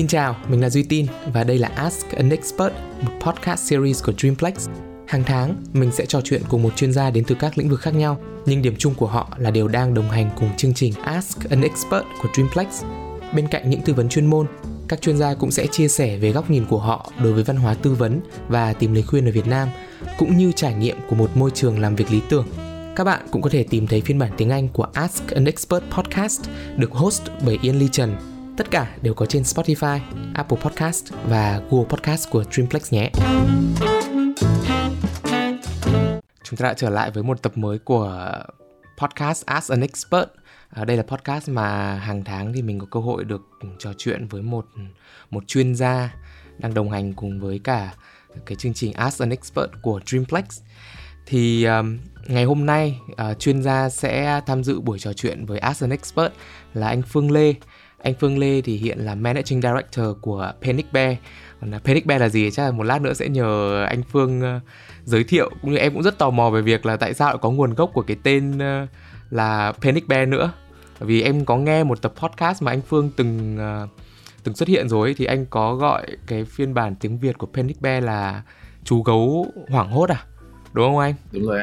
Xin chào, mình là Duy Tin và đây là Ask an Expert, một podcast series của Dreamplex. Hàng tháng, mình sẽ trò chuyện cùng một chuyên gia đến từ các lĩnh vực khác nhau, nhưng điểm chung của họ là đều đang đồng hành cùng chương trình Ask an Expert của Dreamplex. Bên cạnh những tư vấn chuyên môn, các chuyên gia cũng sẽ chia sẻ về góc nhìn của họ đối với văn hóa tư vấn và tìm lời khuyên ở Việt Nam, cũng như trải nghiệm của một môi trường làm việc lý tưởng. Các bạn cũng có thể tìm thấy phiên bản tiếng Anh của Ask an Expert podcast được host bởi Ian Lee Trần Tất cả đều có trên Spotify, Apple Podcast và Google Podcast của Dreamplex nhé. Chúng ta đã trở lại với một tập mới của podcast Ask an Expert. À, đây là podcast mà hàng tháng thì mình có cơ hội được trò chuyện với một một chuyên gia đang đồng hành cùng với cả cái chương trình Ask an Expert của Dreamplex. Thì um, ngày hôm nay uh, chuyên gia sẽ tham dự buổi trò chuyện với Ask an Expert là anh Phương Lê anh Phương Lê thì hiện là Managing Director của Panic Bear. Còn Panic Bear là gì? Chắc là một lát nữa sẽ nhờ anh Phương ờ, giới thiệu. Cũng như em cũng rất tò mò về việc là tại sao lại có nguồn gốc của cái tên ờ, là Panic Bear nữa. Vì em có nghe một tập podcast mà anh Phương từng ờ, từng xuất hiện rồi thì anh có gọi cái phiên bản tiếng Việt của Panic Bear là chú gấu hoảng hốt à? Đúng không anh? Đúng rồi.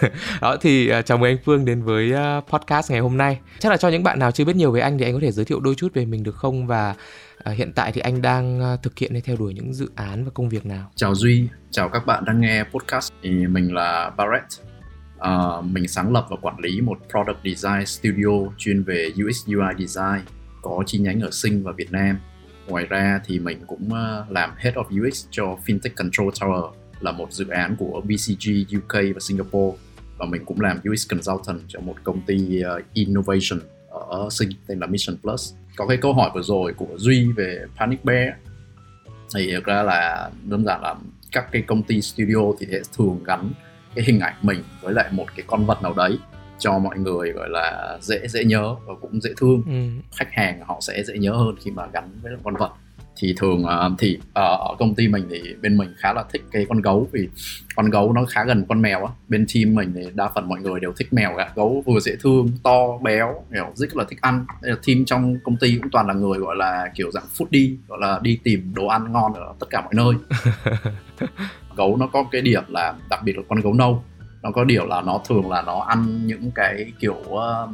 Đó thì uh, chào mừng anh Phương đến với uh, podcast ngày hôm nay. Chắc là cho những bạn nào chưa biết nhiều về anh thì anh có thể giới thiệu đôi chút về mình được không và uh, hiện tại thì anh đang uh, thực hiện hay theo đuổi những dự án và công việc nào? Chào Duy, chào các bạn đang nghe podcast. Thì mình là Barrett. Uh, mình sáng lập và quản lý một product design studio chuyên về UX UI design có chi nhánh ở Sing và Việt Nam. Ngoài ra thì mình cũng làm Head of UX cho Fintech Control Tower là một dự án của BCG UK và Singapore và mình cũng làm UX consultant cho một công ty uh, innovation ở Sing tên là Mission Plus. Có cái câu hỏi vừa rồi của Duy về Panic Bear thì thực ra là đơn giản là các cái công ty studio thì sẽ thường gắn cái hình ảnh mình với lại một cái con vật nào đấy cho mọi người gọi là dễ dễ nhớ và cũng dễ thương ừ. khách hàng họ sẽ dễ nhớ hơn khi mà gắn với con vật thì thường uh, thì uh, ở công ty mình thì bên mình khá là thích cái con gấu vì con gấu nó khá gần con mèo á. Bên team mình thì đa phần mọi người đều thích mèo cả. Gấu vừa dễ thương to béo kiểu rất là thích ăn. Là team trong công ty cũng toàn là người gọi là kiểu dạng foodie gọi là đi tìm đồ ăn ngon ở tất cả mọi nơi. Gấu nó có cái điểm là đặc biệt là con gấu nâu. Nó có điều là nó thường là nó ăn những cái kiểu uh,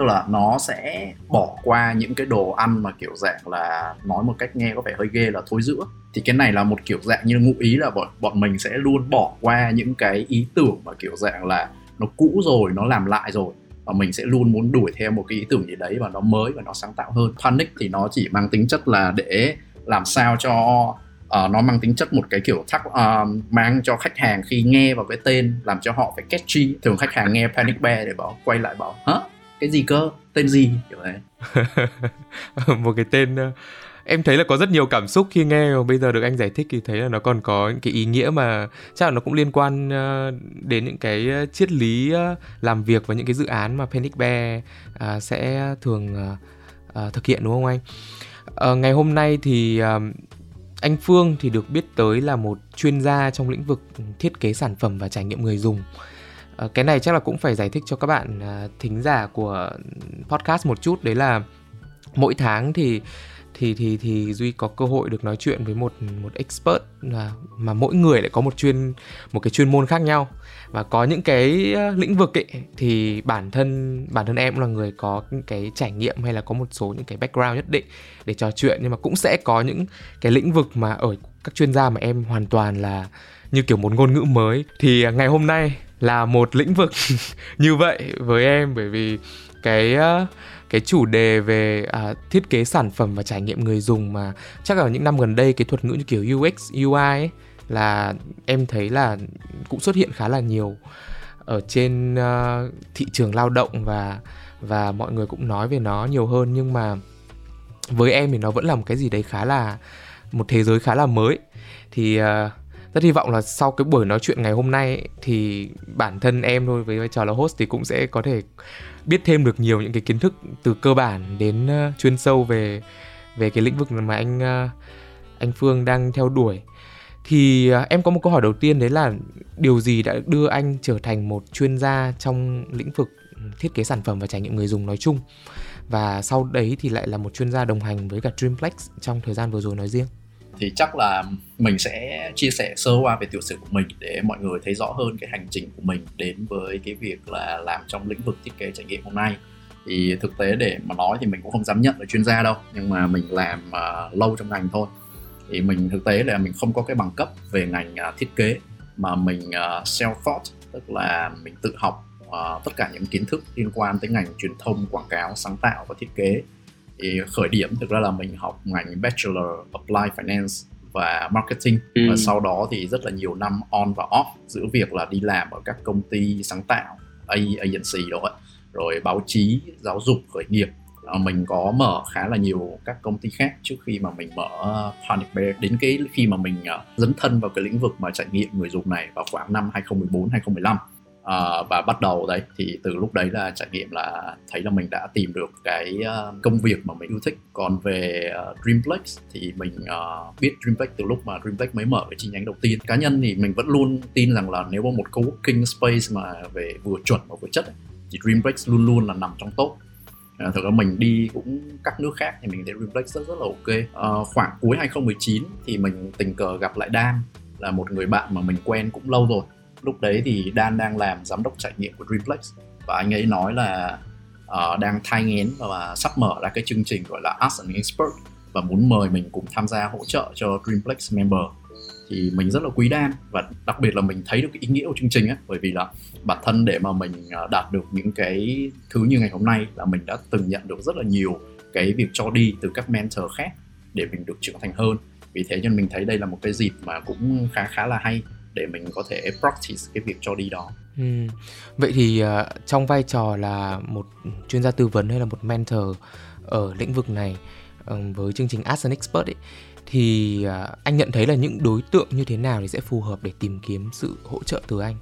tức là nó sẽ bỏ qua những cái đồ ăn mà kiểu dạng là nói một cách nghe có vẻ hơi ghê là thối giữa. Thì cái này là một kiểu dạng như ngụ ý là bọn bọn mình sẽ luôn bỏ qua những cái ý tưởng mà kiểu dạng là nó cũ rồi nó làm lại rồi. Và mình sẽ luôn muốn đuổi theo một cái ý tưởng gì đấy và nó mới và nó sáng tạo hơn. Panic thì nó chỉ mang tính chất là để làm sao cho uh, nó mang tính chất một cái kiểu thắc uh, mang cho khách hàng khi nghe vào cái tên làm cho họ phải catchy. Thường khách hàng nghe panic bear để bảo quay lại bảo hả? Cái gì cơ tên gì kiểu đấy một cái tên ờ, em thấy là có rất nhiều cảm xúc khi nghe và bây giờ được anh giải thích thì thấy là nó còn có những cái ý nghĩa mà chắc là nó cũng liên quan ờ, đến những cái ờ, triết lý làm việc và những cái dự án mà Panic Bear sẽ thường thực hiện, đúng không anh? Ngày hôm nay thì anh Phương thì được biết tới là một chuyên gia trong lĩnh vực thiết kế sản phẩm và trải nghiệm người dùng. Ờ, cái này chắc là cũng phải giải thích cho các bạn ờ, thính giả của podcast một chút. Đấy là mỗi tháng thì thì thì thì duy có cơ hội được nói chuyện với một một expert mà mà mỗi người lại có một chuyên, một cái chuyên môn khác nhau. Và có những cái ờ, lĩnh vực ấy, thì bản thân bản thân em cũng là người có cái trải nghiệm hay là có một số những cái background nhất định để trò chuyện. Nhưng mà cũng sẽ có những cái lĩnh vực mà ở các chuyên gia mà em hoàn toàn là như kiểu một ngôn ngữ mới. Thì ngày hôm nay là một lĩnh vực như vậy với em bởi vì cái ờ, cái chủ đề về uh, thiết kế sản phẩm và trải nghiệm người dùng mà chắc là những năm gần đây cái thuật ngữ như kiểu UX UI ấy, là em thấy là cũng xuất hiện khá là nhiều ở trên uh, thị trường lao động và và mọi người cũng nói về nó nhiều hơn. Nhưng mà với em thì nó vẫn là một cái gì đấy khá là một thế giới khá là mới. Thì uh, rất hy vọng là sau cái buổi nói chuyện ngày hôm nay ấy, thì bản thân em thôi với vai trò là host thì cũng sẽ có thể biết thêm được nhiều những cái kiến thức từ cơ bản đến uh, chuyên sâu về về cái lĩnh vực mà anh uh, anh Phương đang theo đuổi. Thì uh, em có một câu hỏi đầu tiên đấy là điều gì đã đưa anh trở thành một chuyên gia trong lĩnh vực thiết kế sản phẩm và trải nghiệm người dùng nói chung? Và sau đấy thì lại là một chuyên gia đồng hành với cả Dreamplex trong thời gian vừa rồi nói riêng thì chắc là mình sẽ chia sẻ sơ qua về tiểu sử của mình để mọi người thấy rõ hơn cái hành trình của mình đến với cái việc là làm trong lĩnh vực thiết kế trải nghiệm hôm nay. Thì thực tế để mà nói thì mình cũng không dám nhận là chuyên gia đâu nhưng mà mình làm uh, lâu trong ngành thôi. Thì mình thực tế là mình không có cái bằng cấp về ngành uh, thiết kế mà mình uh, self taught tức là mình tự học uh, tất cả những kiến thức liên quan tới ngành truyền thông quảng cáo sáng tạo và thiết kế thì khởi điểm thực ra là mình học ngành bachelor apply finance và marketing. Ừ. và sau đó thì rất là nhiều năm on và off giữa việc là đi làm ở các công ty sáng tạo agency đó rồi báo chí giáo dục khởi nghiệp. À, mình có mở khá là nhiều các công ty khác trước khi mà mình mở Panic Bear đến cái khi mà mình uh, dấn thân vào cái lĩnh vực mà trải nghiệm người dùng này vào khoảng năm 2014 2015 uh, và bắt đầu đấy thì từ lúc đấy là trải nghiệm là thấy là mình đã tìm được cái uh, công việc mà mình yêu thích. Còn về ờ, uh, Dreamplex thì mình uh, biết Dreamplex từ lúc mà Dreamplex mới mở cái chi nhánh đầu tiên. Cá nhân thì mình vẫn luôn tin rằng là nếu mà một co-working space mà về vừa chuẩn và vừa chất ấy, thì Dreamplex luôn luôn là nằm trong top. À, thực ra mình đi cũng các nước khác thì mình thấy Dreamplex rất rất là ok. À, khoảng cuối 2019 thì mình tình cờ gặp lại Dan là một người bạn mà mình quen cũng lâu rồi lúc đấy thì Dan đang làm giám đốc trải nghiệm của Dreamplex và anh ấy nói là uh, đang thai nghén và sắp mở ra cái chương trình gọi là Ask an Expert và muốn mời mình cùng tham gia hỗ trợ cho Dreamplex member. Thì mình rất là quý Dan và đặc biệt là mình thấy được cái ý nghĩa của chương trình á bởi vì là bản thân để mà mình ờ, đạt được những cái thứ như ngày hôm nay là mình đã từng nhận được rất là nhiều cái việc cho đi từ các mentor khác để mình được trưởng thành hơn. Vì thế nên mình thấy đây là một cái dịp mà cũng khá khá là hay để mình có thể practice cái việc cho đi đó. Ừ. Vậy thì uh, trong vai trò là một chuyên gia tư vấn hay là một mentor ở lĩnh vực này um, với chương trình As an Expert ấy, thì uh, anh nhận thấy là những đối tượng như thế nào thì sẽ phù hợp để tìm kiếm sự hỗ trợ từ anh?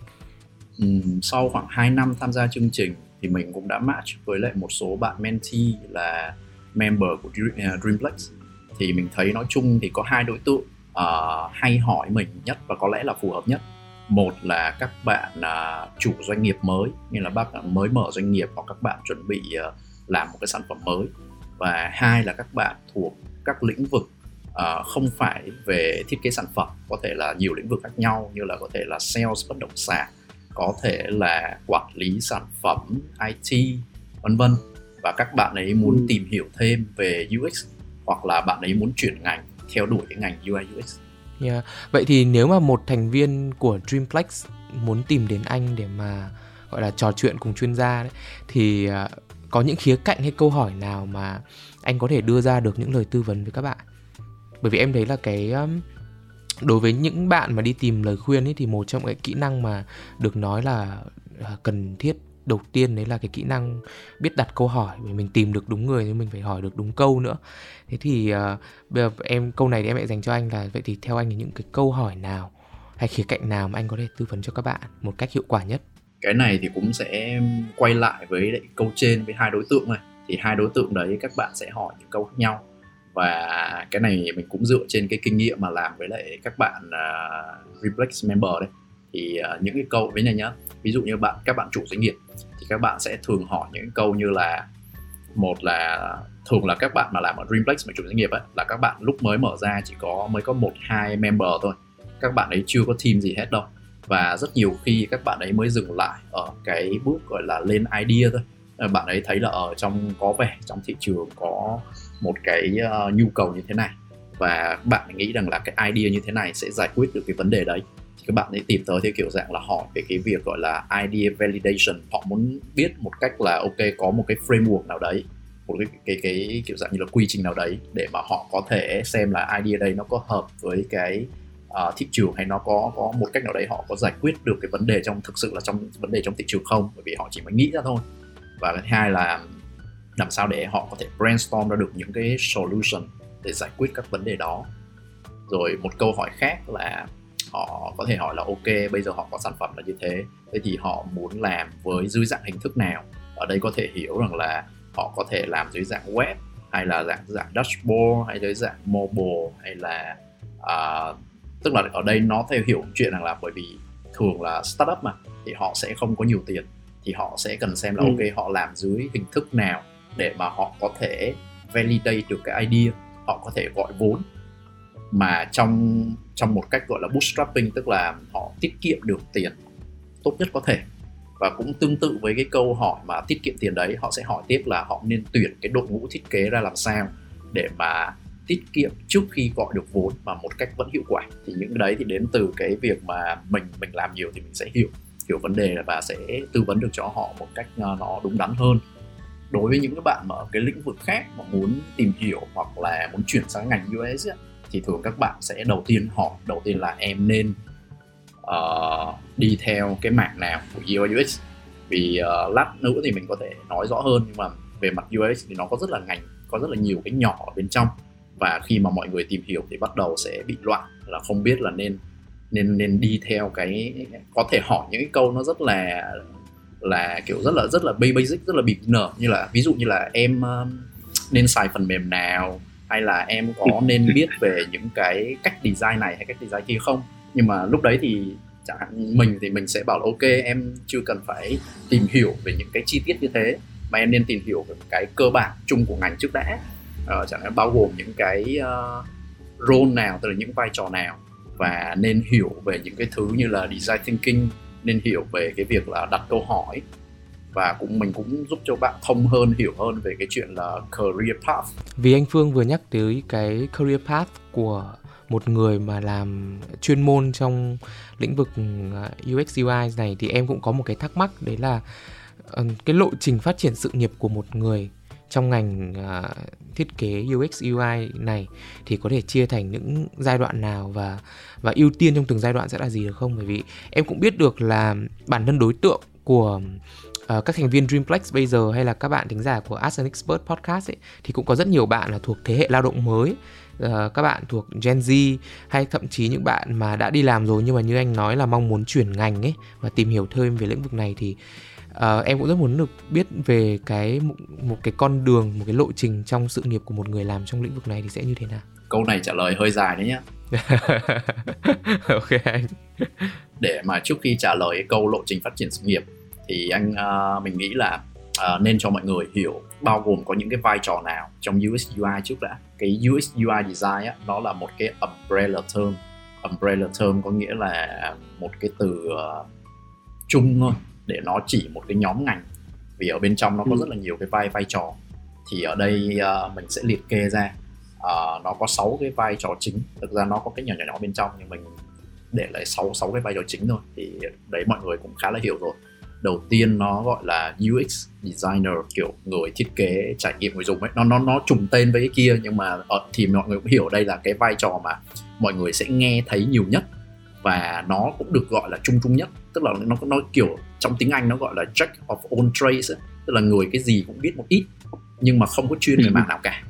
Ừ, sau khoảng 2 năm tham gia chương trình thì mình cũng đã match với lại một số bạn mentee là member của Dreamplex thì mình thấy nói chung thì có hai đối tượng uh, hay hỏi mình nhất và có lẽ là phù hợp nhất. Một là các bạn uh, chủ doanh nghiệp mới như là bác mới mở doanh nghiệp hoặc các bạn chuẩn bị uh, làm một cái sản phẩm mới. Và hai là các bạn thuộc các lĩnh vực uh, không phải về thiết kế sản phẩm có thể là nhiều lĩnh vực khác nhau như là có thể là sales bất động sản có thể là quản lý sản phẩm IT vân vân. Và các bạn ấy muốn ừ. tìm hiểu thêm về UX hoặc là bạn ấy muốn chuyển ngành theo đuổi cái ngành UI UX. Yeah. Dạ. Vậy thì nếu mà một thành viên của Dreamplex muốn tìm đến anh để mà, gọi là, trò chuyện cùng chuyên gia đấy, thì à, có những khía cạnh hay câu hỏi nào mà anh có thể đưa ra được những lời tư vấn với các bạn? Bởi vì em thấy là cái đối với những bạn mà đi tìm lời khuyên ấy thì một trong cái kỹ năng mà được nói là à, cần thiết đầu tiên đấy là cái kỹ năng biết đặt câu hỏi để mình tìm được đúng người thì mình phải hỏi được đúng câu nữa. Thế thì uh, bây giờ em câu này thì em lại dành cho anh là vậy thì theo anh thì những cái câu hỏi nào hay khía cạnh nào mà anh có thể tư vấn cho các bạn một cách hiệu quả nhất? Cái này thì cũng sẽ quay lại với lại câu trên với hai đối tượng này. Thì hai đối tượng đấy các bạn sẽ hỏi những câu khác nhau. Và cái này mình cũng dựa trên cái kinh nghiệm mà làm với lại các bạn uh, Reflex member đấy thì uh, những cái câu với này nhá ví dụ như bạn các bạn chủ doanh nghiệp thì các bạn sẽ thường hỏi những câu như là một là thường là các bạn mà làm ở Dreamplex mà chủ doanh nghiệp ấy là các bạn lúc mới mở ra chỉ có mới có một hai member thôi. Các bạn ấy chưa có team gì hết đâu. Và rất nhiều khi các bạn ấy mới dừng lại ở cái bước gọi là lên idea thôi. Ờ, bạn ấy thấy là ở trong có vẻ trong thị trường có một cái uh, nhu cầu như thế này. Và bạn nghĩ rằng là cái idea như thế này sẽ giải quyết được cái vấn đề đấy các bạn ấy tìm tới theo kiểu dạng là hỏi về cái việc gọi là idea validation. Họ muốn biết một cách là ok có một cái framework nào đấy một cái cái cái kiểu dạng như là quy trình nào đấy để mà họ có thể xem là idea đây nó có hợp với cái uh, thị trường hay nó có có một cách nào đấy họ có giải quyết được cái vấn đề trong thực sự là trong vấn đề trong thị trường không? Bởi vì họ chỉ mới nghĩ ra thôi. Và cái thứ hai là làm sao để họ có thể brainstorm ra được những cái solution để giải quyết các vấn đề đó. Rồi một câu hỏi khác là họ có thể hỏi là ok bây giờ họ có sản phẩm là như thế thế thì họ muốn làm với dưới dạng hình thức nào ở đây có thể hiểu rằng là họ có thể làm dưới dạng web hay là dạng dạng dashboard hay dưới dạng mobile hay là uh, tức là ở đây nó theo hiểu chuyện rằng là bởi vì thường là startup mà thì họ sẽ không có nhiều tiền thì họ sẽ cần xem là ừ. ok họ làm dưới hình thức nào để mà họ có thể validate được cái idea họ có thể gọi vốn mà trong trong một cách gọi là bootstrapping tức là họ tiết kiệm được tiền tốt nhất có thể. Và cũng tương tự với cái câu hỏi mà tiết kiệm tiền đấy họ sẽ hỏi tiếp là họ nên tuyển cái đội ngũ thiết kế ra làm sao để mà tiết kiệm trước khi gọi được vốn mà một cách vẫn hiệu quả. Thì những cái đấy thì đến từ cái việc mà mình mình làm nhiều thì mình sẽ hiểu hiểu vấn đề và sẽ tư vấn được cho họ một cách ờ, nó đúng đắn hơn. Đối với những các bạn mà ở cái lĩnh vực khác mà muốn tìm hiểu hoặc là muốn chuyển sang ngành US ấy, thì thường các bạn sẽ đầu tiên hỏi đầu tiên là em nên uh, đi theo cái mạng nào của UI UX vì uh, lát nữa thì mình có thể nói rõ hơn nhưng mà về mặt UX thì nó có rất là ngành có rất là nhiều cái nhỏ ở bên trong. Và khi mà mọi người tìm hiểu thì bắt đầu sẽ bị loạn là không biết là nên nên nên đi theo cái có thể hỏi những cái câu nó rất là là kiểu rất là rất là basic rất là beginner như là ví dụ như là em uh, nên xài phần mềm nào hay là em có nên biết về những cái cách design này hay cách design kia không? Nhưng mà lúc đấy thì chẳng hạn mình thì mình sẽ bảo là ok em chưa cần phải tìm hiểu về những cái chi tiết như thế mà em nên tìm hiểu về cái cơ bản chung của ngành trước đã. Ờ, uh, chẳng hạn bao gồm những cái uh, role nào tức là những vai trò nào và nên hiểu về những cái thứ như là design thinking nên hiểu về cái việc là đặt câu hỏi và cũng mình cũng giúp cho bạn thông hơn hiểu hơn về cái chuyện là career path vì anh Phương vừa nhắc tới cái career path của một người mà làm chuyên môn trong lĩnh vực ờ, UX UI này thì em cũng có một cái thắc mắc đấy là ờ, cái lộ trình phát triển sự nghiệp của một người trong ngành uh, thiết kế UX UI này thì có thể chia thành những giai đoạn nào và và ưu tiên trong từng giai đoạn sẽ là gì được không? Bởi vì em cũng biết được là bản thân đối tượng của uh, các thành viên Dreamplex bây giờ hay là các bạn thính giả của Ask an Expert podcast ấy thì cũng có rất nhiều bạn là thuộc thế hệ lao động mới. Uh, các bạn thuộc Gen Z hay thậm chí những bạn mà đã đi làm rồi nhưng mà như anh nói là mong muốn chuyển ngành ấy và tìm hiểu thêm về lĩnh vực này thì uh, em cũng rất muốn được biết về cái một, một cái con đường một cái lộ trình trong sự nghiệp của một người làm trong lĩnh vực này thì sẽ như thế nào? Câu này trả lời hơi dài đấy nhá. Ok anh. Để mà trước khi trả lời câu lộ trình phát triển sự nghiệp thì anh uh, mình nghĩ là uh, nên cho mọi người hiểu bao gồm có những cái vai trò nào trong UX UI trước đã. Cái UX UI design á, nó là một cái umbrella term. Umbrella term có nghĩa là một cái từ uh, chung thôi để nó chỉ một cái nhóm ngành. Vì ở bên trong nó có ừ. rất là nhiều cái vai vai trò. Thì ở đây uh, mình sẽ liệt kê ra uh, nó có 6 cái vai trò chính. Thực ra nó có cái nhỏ nhỏ nhỏ bên trong nhưng mình để lại 6 sáu cái vai trò chính thôi. Thì đấy mọi người cũng khá là hiểu rồi đầu tiên nó gọi là UX designer kiểu người thiết kế trải nghiệm người dùng ấy nó nó nó trùng tên với cái kia nhưng mà ở, thì mọi người cũng hiểu đây là cái vai trò mà mọi người sẽ nghe thấy nhiều nhất và nó cũng được gọi là chung chung nhất tức là nó nó kiểu trong tiếng Anh nó gọi là jack of all trades ấy. tức là người cái gì cũng biết một ít nhưng mà không có chuyên về ừ. mảng nào cả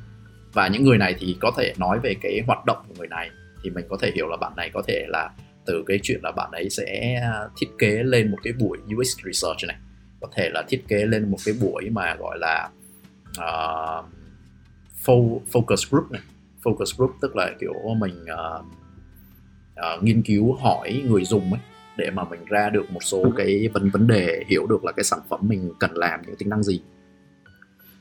và những người này thì có thể nói về cái hoạt động của người này thì mình có thể hiểu là bạn này có thể là từ cái chuyện là bạn ấy sẽ thiết kế lên một cái buổi UX research này. Có thể là thiết kế lên một cái buổi mà gọi là uh, focus group này. Focus group tức là kiểu mình uh, uh, nghiên cứu hỏi người dùng ấy để mà mình ra được một số cái vấn vấn đề hiểu được là cái sản phẩm mình cần làm những tính năng gì.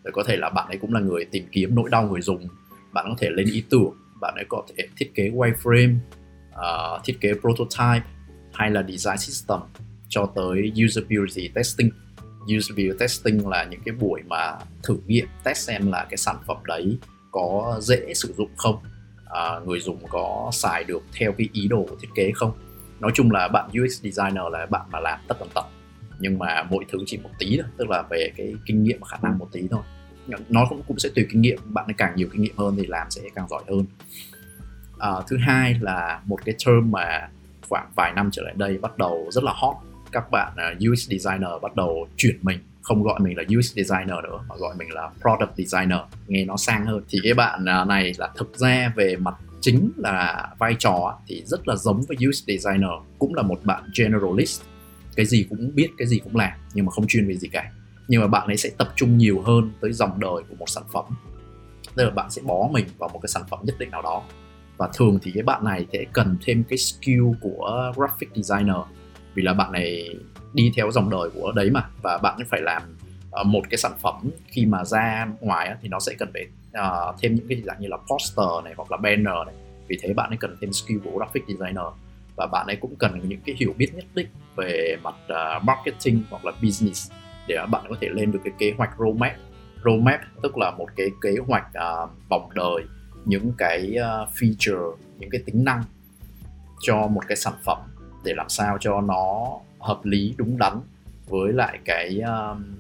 Rồi có thể là bạn ấy cũng là người tìm kiếm nỗi đau người dùng. Bạn có thể lên ý tưởng bạn ấy có thể thiết kế wireframe uh, thiết kế prototype hay là design system cho tới usability testing. Usability testing là những cái buổi mà thử nghiệm test xem là cái sản phẩm đấy có dễ sử dụng không à, người dùng có xài được theo cái ý đồ của thiết kế không. Nói chung là bạn UX designer là bạn mà làm tất tần tật nhưng mà mỗi thứ chỉ một tí thôi tức là về cái kinh nghiệm và khả năng một tí thôi. Nó cũng cũng sẽ tùy kinh nghiệm bạn càng nhiều kinh nghiệm hơn thì làm sẽ càng giỏi hơn à, thứ hai là một cái term mà khoảng vài năm trở lại đây bắt đầu rất là hot. Các bạn ờ, uh, UX designer bắt đầu chuyển mình không gọi mình là UX designer nữa mà gọi mình là product designer. Nghe nó sang hơn. Thì cái bạn ờ, này là thực ra về mặt chính là vai trò thì rất là giống với UX designer cũng là một bạn generalist. Cái gì cũng biết cái gì cũng làm nhưng mà không chuyên về gì cả. Nhưng mà bạn ấy sẽ tập trung nhiều hơn tới dòng đời của một sản phẩm. Tức là bạn sẽ bó mình vào một cái sản phẩm nhất định nào đó và thường thì cái bạn này sẽ cần thêm cái skill của graphic designer. Vì là bạn này đi theo dòng đời của đấy mà và bạn phải làm ờ, một cái sản phẩm khi mà ra ngoài thì nó sẽ cần phải uh, thêm những cái dạng như là poster này hoặc là banner này. Vì thế bạn ấy cần thêm skill của graphic designer. Và bạn ấy cũng cần những cái hiểu biết nhất định về mặt uh, marketing hoặc là business để bạn có thể lên được cái kế hoạch roadmap. Roadmap tức là một cái kế hoạch uh, vòng đời những cái ờ, feature những cái tính năng cho một cái sản phẩm để làm sao cho nó hợp lý đúng đắn với lại cái um,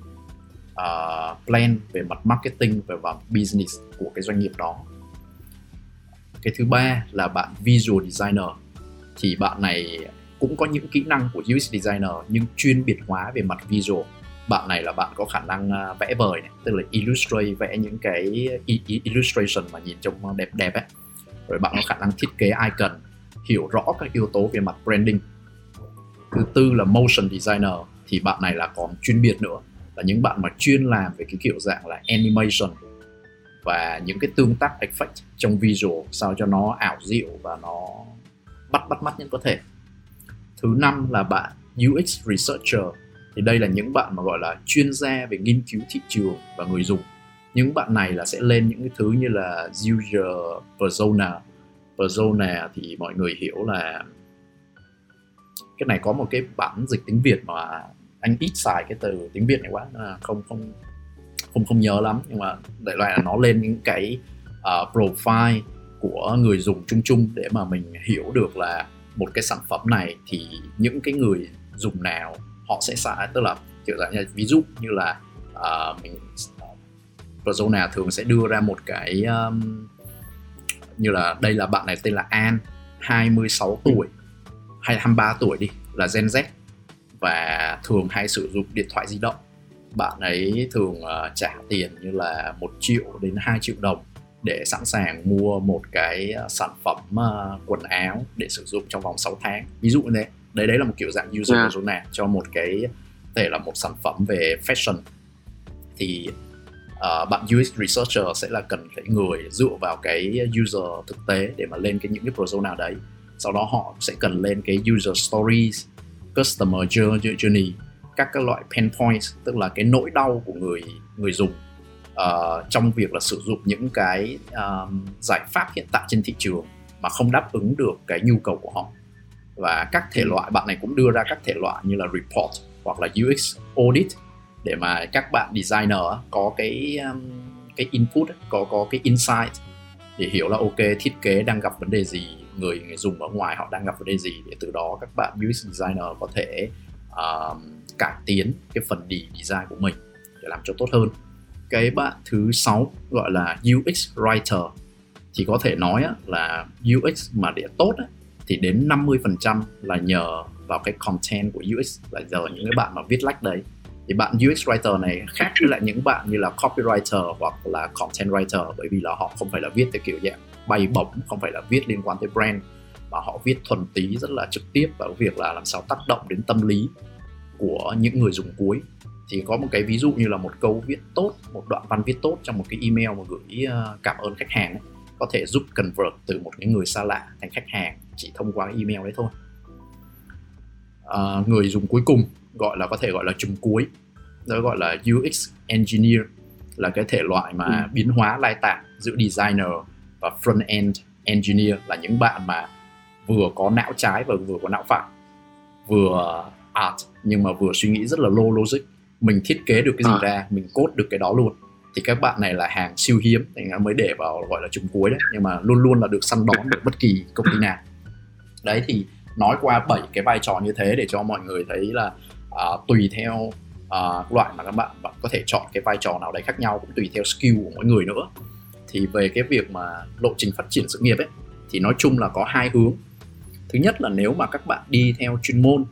uh, plan về mặt marketing và mặt business của cái doanh nghiệp đó. Cái thứ ba là bạn visual designer. Thì bạn này cũng có những kỹ năng của UX designer nhưng chuyên biệt hóa về mặt visual bạn này là bạn có khả năng à, vẽ vời này, tức là illustrate, vẽ những cái illustration mà nhìn trông đẹp đẹp ấy. Rồi bạn có khả năng thiết kế icon, hiểu rõ các yếu tố về mặt branding. Thứ tư là motion designer, thì bạn này là còn chuyên biệt nữa, là những bạn mà chuyên làm về cái kiểu dạng là animation. Và những cái tương tác effect trong visual sao cho nó ảo diệu và nó bắt bắt mắt nhất có thể. Thứ năm là bạn UX researcher thì đây là những bạn mà gọi là chuyên gia về nghiên cứu thị trường và người dùng. Những bạn này là sẽ lên những cái thứ như là user persona. Persona thì mọi người hiểu là cái này có một cái bản dịch tiếng Việt mà anh ít xài cái từ tiếng Việt này quá không không không không nhớ lắm. Nhưng mà đại loại là nó lên những cái uh, profile của người dùng chung chung để mà mình hiểu được là một cái sản phẩm này thì những cái người dùng nào họ sẽ xài tức là kiểu dạng như ví dụ như là uh, mình persona thường sẽ đưa ra một cái um, như là đây là bạn này tên là An 26 tuổi hay 23 tuổi đi là Gen Z. Và thường hay sử dụng điện thoại di động. Bạn ấy thường uh, trả tiền như là một triệu đến 2 triệu đồng để sẵn sàng mua một cái uh, sản phẩm uh, quần áo để sử dụng trong vòng 6 tháng. Ví dụ như thế đấy đấy là một kiểu dạng user yeah. persona cho một cái thể là một sản phẩm về fashion. Thì uh, bạn UX researcher sẽ là cần cái người dựa vào cái user thực tế để mà lên cái những cái persona đấy. Sau đó họ sẽ cần lên cái user stories customer journey các cái loại pain points tức là cái nỗi đau của người người dùng uh, trong việc là sử dụng những cái um, giải pháp hiện tại trên thị trường mà không đáp ứng được cái nhu cầu của họ và các thể loại bạn này cũng đưa ra các thể loại như là report hoặc là UX audit để mà các bạn designer có cái um, cái input có có cái insight để hiểu là ok thiết kế đang gặp vấn đề gì người, người dùng ở ngoài họ đang gặp vấn đề gì để từ đó các bạn UX designer có thể uh, cải tiến cái phần đi design của mình để làm cho tốt hơn. Cái bạn thứ sáu gọi là UX writer thì có thể nói là UX mà để tốt thì đến 50% là nhờ vào cái content của UX là giờ những cái bạn mà viết lách đấy. Thì bạn UX writer này khác với lại những bạn như là copywriter hoặc là content writer bởi vì là họ không phải là viết theo kiểu dạng bay bổng không phải là viết liên quan tới brand mà họ viết thuần tí rất là trực tiếp vào việc là làm sao tác động đến tâm lý của những người dùng cuối. Thì có một cái ví dụ như là một câu viết tốt một đoạn văn viết tốt trong một cái email mà gửi ờ, cảm ơn khách hàng ấy, có thể giúp convert từ một cái người xa lạ thành khách hàng chỉ thông qua email đấy thôi. À, người dùng cuối cùng gọi là có thể gọi là chùm cuối đó gọi là UX engineer là cái thể loại mà ừ. biến hóa lai tạp giữa designer và front end engineer là những bạn mà vừa có não trái và vừa có não phải. Vừa art nhưng mà vừa suy nghĩ rất là low logic. Mình thiết kế được cái gì à. ra mình code được cái đó luôn. Thì các bạn này là hàng siêu hiếm thành mới để vào gọi là trùng cuối đấy. Nhưng mà luôn luôn là được săn đón được bất kỳ công ty nào đấy thì nói qua bảy cái vai trò như thế để cho mọi người thấy là uh, tùy theo uh, loại mà các bạn bạn có thể chọn cái vai trò nào đấy khác nhau cũng tùy theo skill của mỗi người nữa. Thì về cái việc mà lộ trình phát triển sự nghiệp ấy thì nói chung là có hai hướng. Thứ nhất là nếu mà các bạn đi theo chuyên môn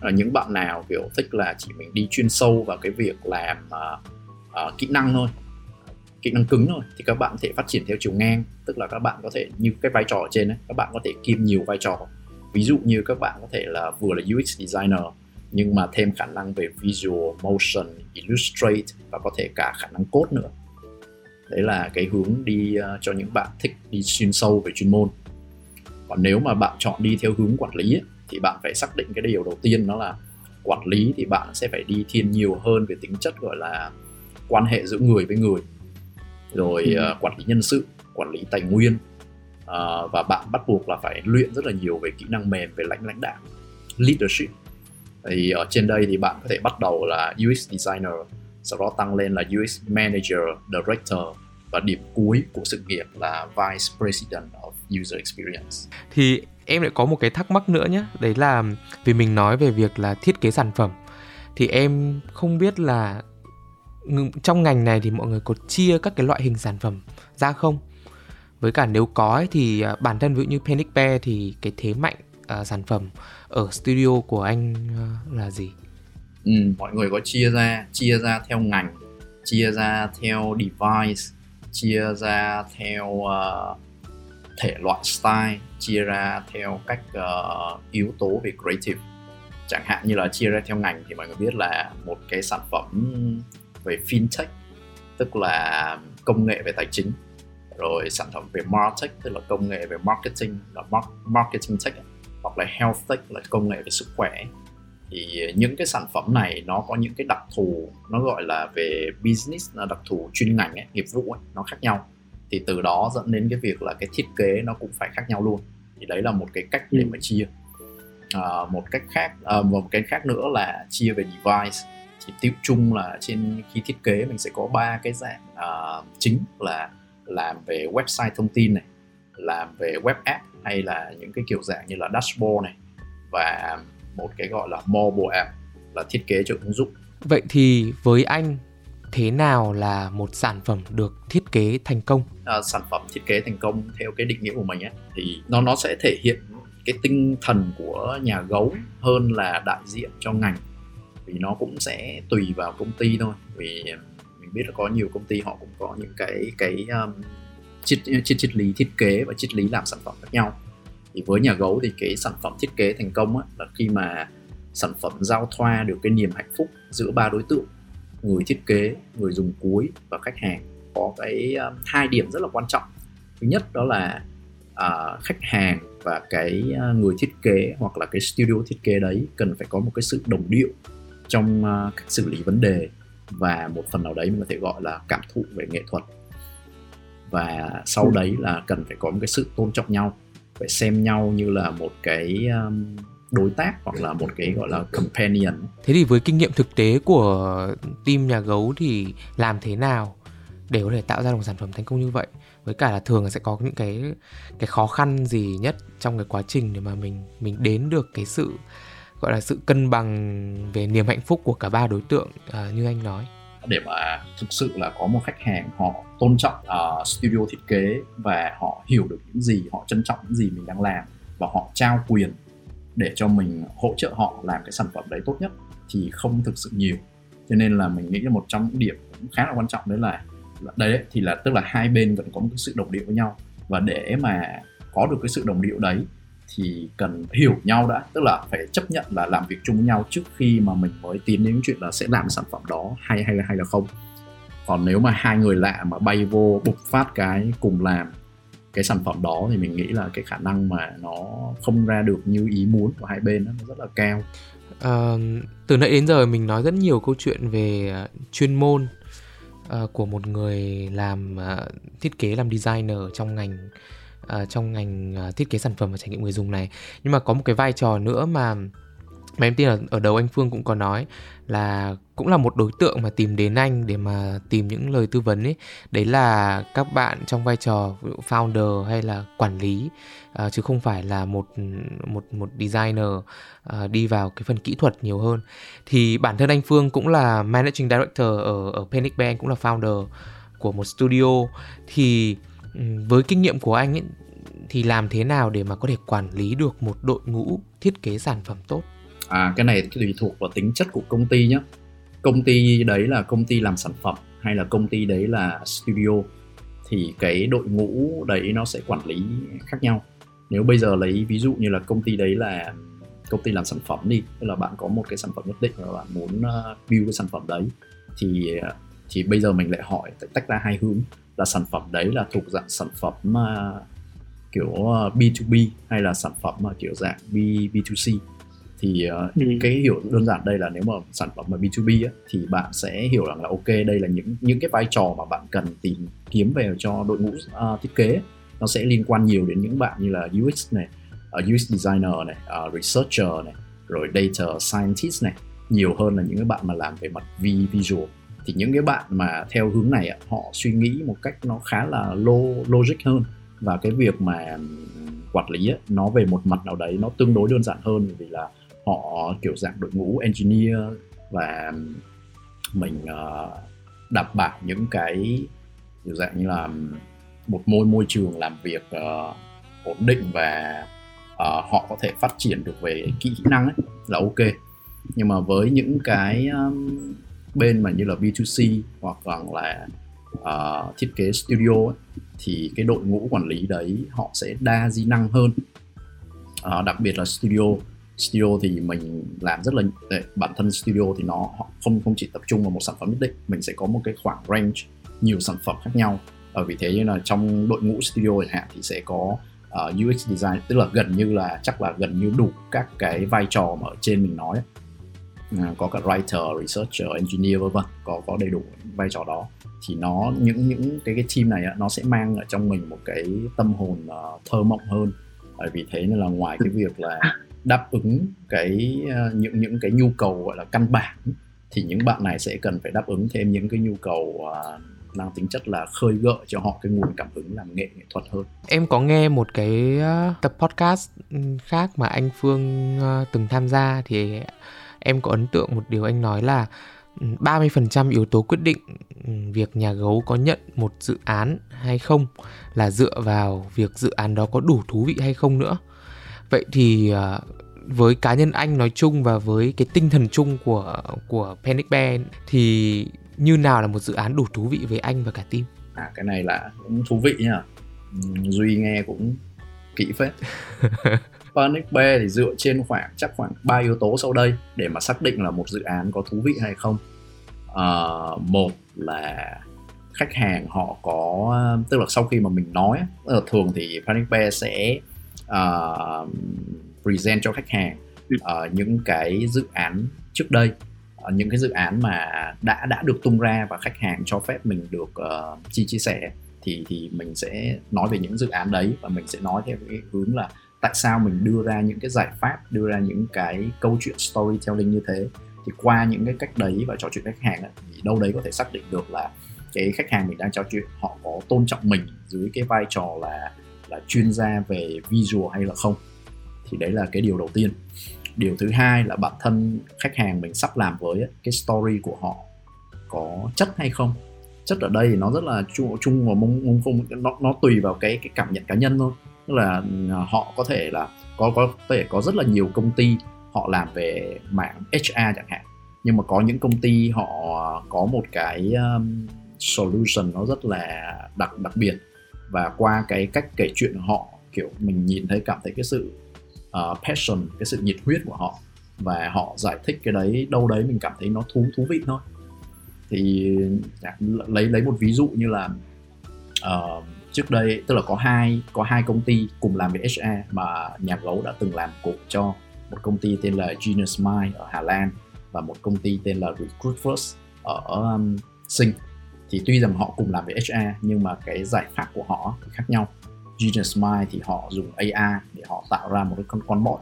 là những bạn nào kiểu thích là chỉ mình đi chuyên sâu vào cái việc làm uh, uh, kỹ năng thôi kỹ năng cứng thôi thì các bạn có thể phát triển theo chiều ngang tức là các bạn có thể như cái vai trò ở trên ấy, các bạn có thể kiêm nhiều vai trò. Ví dụ như các bạn có thể là vừa là UX designer nhưng mà thêm khả năng về visual motion illustrate và có thể cả khả năng code nữa. Đấy là cái hướng đi uh, cho những bạn thích đi chuyên sâu về chuyên môn. Còn nếu mà bạn chọn đi theo hướng quản lý ấy, thì bạn phải xác định cái điều đầu tiên đó là quản lý thì bạn sẽ phải đi thiên nhiều hơn về tính chất gọi là quan hệ giữa người với người rồi ừ. uh, quản lý nhân sự quản lý tài nguyên uh, và bạn bắt buộc là phải luyện rất là nhiều về kỹ năng mềm về lãnh lãnh đạo leadership. Thì ở trên đây thì bạn có thể bắt đầu là UX designer sau đó tăng lên là UX manager director và điểm cuối của sự nghiệp là vice president of user experience. Thì em lại có một cái thắc mắc nữa nhé đấy là vì mình nói về việc là thiết kế sản phẩm thì em không biết là trong ngành này thì mọi người có chia các cái loại hình sản phẩm ra không với cả nếu có ấy, thì à, bản thân ví dụ như Panic Bear thì cái thế mạnh uh, sản phẩm ở studio của anh uh, là gì? Ừ, mọi người có chia ra chia ra theo ngành chia ra theo device chia ra theo uh, thể loại style chia ra theo cách uh, yếu tố về creative chẳng hạn như là chia ra theo ngành thì mọi người biết là một cái sản phẩm về fintech tức là công nghệ về tài chính rồi sản phẩm về martech tức là công nghệ về marketing là marketing tech hoặc là health tech là công nghệ về sức khỏe. Thì những cái sản phẩm này nó có những cái đặc thù nó gọi là về business là đặc thù chuyên ngành ấy, nghiệp vụ ấy, nó khác nhau. Thì từ đó dẫn đến cái việc là cái thiết kế nó cũng phải khác nhau luôn. Thì đấy là một cái cách để ừ. mà chia. À, một cách khác à, một cái khác nữa là chia về device thì tiêu chung là trên khi thiết kế mình sẽ có ba cái dạng uh, chính là làm về website thông tin này làm về web app hay là những cái kiểu dạng như là dashboard này và một cái gọi là mobile app là thiết kế cho ứng dụng. Vậy thì với anh thế nào là một sản phẩm được thiết kế thành công? À, sản phẩm thiết kế thành công theo cái định nghĩa của mình ấy, thì nó nó sẽ thể hiện cái tinh thần của nhà gấu hơn là đại diện cho ngành vì nó cũng sẽ tùy vào công ty thôi. Vì mình biết là có nhiều công ty họ cũng có những cái cái um, triết triết triết lý thiết kế và triết lý làm sản phẩm khác nhau. Thì với nhà gấu thì cái sản phẩm thiết kế thành công á, là khi mà sản phẩm giao thoa được cái niềm hạnh phúc giữa ba đối tượng người thiết kế người dùng cuối và khách hàng có cái um, hai điểm rất là quan trọng. Thứ nhất đó là uh, khách hàng và cái uh, người thiết kế hoặc là cái studio thiết kế đấy cần phải có một cái sự đồng điệu trong uh, cách xử lý vấn đề và một phần nào đấy mình có thể gọi là cảm thụ về nghệ thuật. Và sau ừ. đấy là cần phải có một cái sự tôn trọng nhau phải xem nhau như là một cái um, đối tác hoặc là một cái gọi là companion. Thế thì với kinh nghiệm thực tế của team nhà gấu thì làm thế nào để có thể tạo ra một sản phẩm thành công như vậy? Với cả là thường sẽ có những cái cái khó khăn gì nhất trong cái quá trình để mà mình mình đến được cái sự gọi là sự cân bằng về niềm hạnh phúc của cả ba đối tượng à, như anh nói. Để mà thực sự là có một khách hàng họ tôn trọng uh, studio thiết kế và họ hiểu được những gì họ trân trọng những gì mình đang làm và họ trao quyền để cho mình hỗ trợ họ làm cái sản phẩm đấy tốt nhất thì không thực sự nhiều. Cho nên là mình nghĩ là một trong những điểm cũng khá là quan trọng đấy là đấy thì là tức là hai bên vẫn có một cái sự đồng điệu với nhau. Và để mà có được cái sự đồng điệu đấy thì cần hiểu nhau đã. Tức là phải chấp nhận là làm việc chung với nhau trước khi mà mình mới tiến đến chuyện là sẽ làm sản phẩm đó hay hay là hay là không. Còn nếu mà hai người lạ mà bay vô bục phát cái cùng làm cái sản phẩm đó thì mình nghĩ là cái khả năng mà nó không ra được như ý muốn của hai bên nó rất là cao. À, từ nãy đến giờ mình nói rất nhiều câu chuyện về à, chuyên môn uh, của một người làm uh, thiết kế làm designer trong ngành uh, trong ngành uh, thiết kế sản phẩm và trải nghiệm người dùng này. Nhưng mà có một cái vai trò nữa mà mà em tin là ở đầu anh Phương cũng có nói là cũng là một đối tượng mà tìm đến anh để mà tìm những lời tư vấn ấy đấy là các bạn trong vai trò founder hay là quản lý uh, chứ không phải là một một một designer uh, đi vào cái phần kỹ thuật nhiều hơn. Thì bản thân anh Phương cũng là managing director ở ở Panic Bank cũng là founder của một studio. Thì Ừ, với kinh nghiệm của anh ấy, thì làm thế nào để mà có thể quản lý được một đội ngũ thiết kế sản phẩm tốt? À cái này tùy thuộc vào tính chất của công ty nhé công ty đấy là công ty làm sản phẩm hay là công ty đấy là studio thì cái đội ngũ đấy nó sẽ quản lý khác nhau. Nếu bây giờ lấy ví dụ như là công ty đấy là công ty làm sản phẩm đi tức là bạn có một cái sản phẩm nhất định và bạn muốn ờ, build cái sản phẩm đấy thì ờ, thì bây giờ mình lại hỏi tách ra hai hướng là sản phẩm đấy là thuộc dạng sản phẩm uh, kiểu uh, B2B hay là sản phẩm uh, kiểu dạng B B2C thì uh, ừ. cái hiểu đơn giản đây là nếu mà sản phẩm mà B2B á, thì bạn sẽ hiểu rằng là ok đây là những những cái vai trò mà bạn cần tìm kiếm về cho đội ngũ uh, thiết kế. Nó sẽ liên quan nhiều đến những bạn như là UX này, uh, UX designer này, uh, researcher này, rồi data scientist này. Nhiều hơn là những cái bạn mà làm về mặt visual thì những cái bạn mà theo hướng này họ suy nghĩ một cách nó khá là logic hơn. Và cái việc mà quản lý ấy, nó về một mặt nào đấy nó tương đối đơn giản hơn vì là họ kiểu dạng đội ngũ engineer và mình ờ, đảm bảo những cái kiểu dạng như là một môi môi trường làm việc uh, ổn định và uh, họ có thể phát triển được về kỹ năng ấy là ok. Nhưng mà với những cái um, bên mà như là B2C hoặc là uh, thiết kế studio ấy, thì cái đội ngũ quản lý đấy họ sẽ đa di năng hơn. Uh, đặc biệt là studio. Studio thì mình làm rất là bản thân studio thì nó họ không không chỉ tập trung vào một sản phẩm nhất định mình sẽ có một cái khoảng range nhiều sản phẩm khác nhau. Ở vì thế như là trong đội ngũ studio chẳng hạn thì sẽ có uh, UX design tức là gần như là chắc là gần như đủ các cái vai trò mà ở trên mình nói ấy. À, có cả writer, researcher, engineer vân vân có có đầy đủ vai trò đó thì nó những những cái cái team này nó sẽ mang ở trong mình một cái tâm hồn uh, thơ mộng hơn bởi vì thế nên là ngoài cái việc là đáp ứng cái uh, những những cái nhu cầu gọi là căn bản thì những bạn này sẽ cần phải đáp ứng thêm những cái nhu cầu uh, mang tính chất là khơi gợi cho họ cái nguồn cảm hứng làm nghệ nghệ thuật hơn. Em có nghe một cái tập podcast ừ, khác mà anh Phương từng tham gia thì em có ấn tượng một điều anh nói là 30% yếu tố quyết định ừ, việc nhà gấu có nhận một dự án hay không là dựa vào việc dự án đó có đủ thú vị hay không nữa. Vậy thì à, với cá nhân anh nói chung và với cái tinh thần chung của của Panic Bear thì như nào là một dự án đủ thú vị với anh và cả team? À cái này là cũng thú vị nha. Duy nghe cũng kỹ phết. Panic Bear thì dựa trên khoảng chắc khoảng 3 yếu tố sau đây để mà xác định là một dự án có thú vị hay không. À, một là khách hàng họ có tức là sau khi mà mình nói thường thì Panic Bear sẽ uh, present cho khách hàng uh, những cái dự án trước đây uh, những cái dự án mà đã đã được tung ra và khách hàng cho phép mình được uh, chia chia sẻ thì thì mình sẽ nói về những dự án đấy và mình sẽ nói theo cái hướng là tại sao mình đưa ra những cái giải pháp đưa ra những cái câu chuyện storytelling như thế? Thì qua những cái cách đấy và trò chuyện khách hàng ấy, thì đâu đấy có thể xác định được là cái khách hàng mình đang trò chuyện họ có tôn trọng mình dưới cái vai trò là là chuyên gia về visual hay là không? Thì đấy là cái điều đầu tiên. Điều thứ hai là bản thân khách hàng mình sắp làm với ấy, cái story của họ có chất hay không? Chất ở đây thì nó rất là chung chung và mông mông không nó nó tùy vào cái cái cảm nhận cá nhân thôi tức là ờ, họ có thể là có có thể có rất là nhiều công ty họ làm về mạng HR chẳng hạn. Nhưng mà có những công ty họ có một cái um, solution nó rất là đặc đặc biệt. Và qua cái cách kể chuyện của họ kiểu mình nhìn thấy cảm thấy cái sự uh, passion cái sự nhiệt huyết của họ. Và họ giải thích cái đấy đâu đấy mình cảm thấy nó thú thú vị thôi. Thì ờ, lấy lấy một ví dụ như là uh, trước đây tức là có hai có hai công ty cùng làm về HR mà nhà gấu đã từng làm cùng cho một công ty tên là Genius Mind ở Hà Lan và một công ty tên là Recruit First ở um, Sing. Thì tuy rằng họ cùng làm về HR nhưng mà cái giải pháp của họ thì khác nhau. Genius Mind thì họ dùng AI để họ tạo ra một cái con con bot.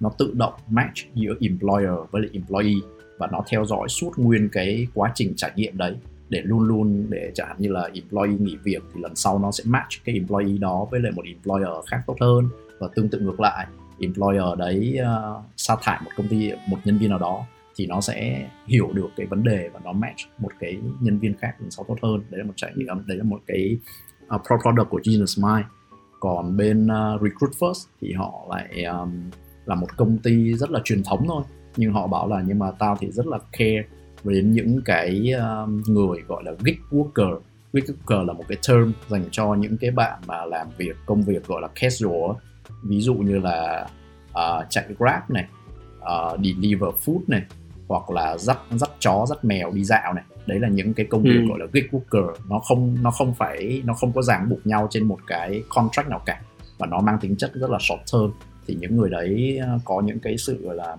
Nó tự động match giữa employer với lại employee và nó theo dõi suốt nguyên cái quá trình trải nghiệm đấy để luôn luôn để chẳng hạn như là employee nghỉ việc thì lần sau nó sẽ match cái employee đó với lại một employer khác tốt hơn. Và tương tự ngược lại employer đấy uh, sa thải một công ty một nhân viên nào đó thì nó sẽ hiểu được cái vấn đề và nó match một cái nhân viên khác lần sau tốt hơn. Đấy là một trải nghiệm đấy là một cái uh, product của Genius Mind. Còn bên uh, Recruit First thì họ lại um, là một công ty rất là truyền thống thôi. Nhưng họ bảo là nhưng mà tao thì rất là care đến những cái um, người gọi là gig worker. Gig worker là một cái term dành cho những cái bạn mà làm việc công việc gọi là casual ví dụ như là uh, chạy grab này uh, deliver food này hoặc là dắt dắt chó dắt mèo đi dạo này. Đấy là những cái công việc ừ. gọi là gig worker. Nó không nó không phải nó không có ràng buộc nhau trên một cái contract nào cả và nó mang tính chất rất là short term. Thì những người đấy có những cái sự là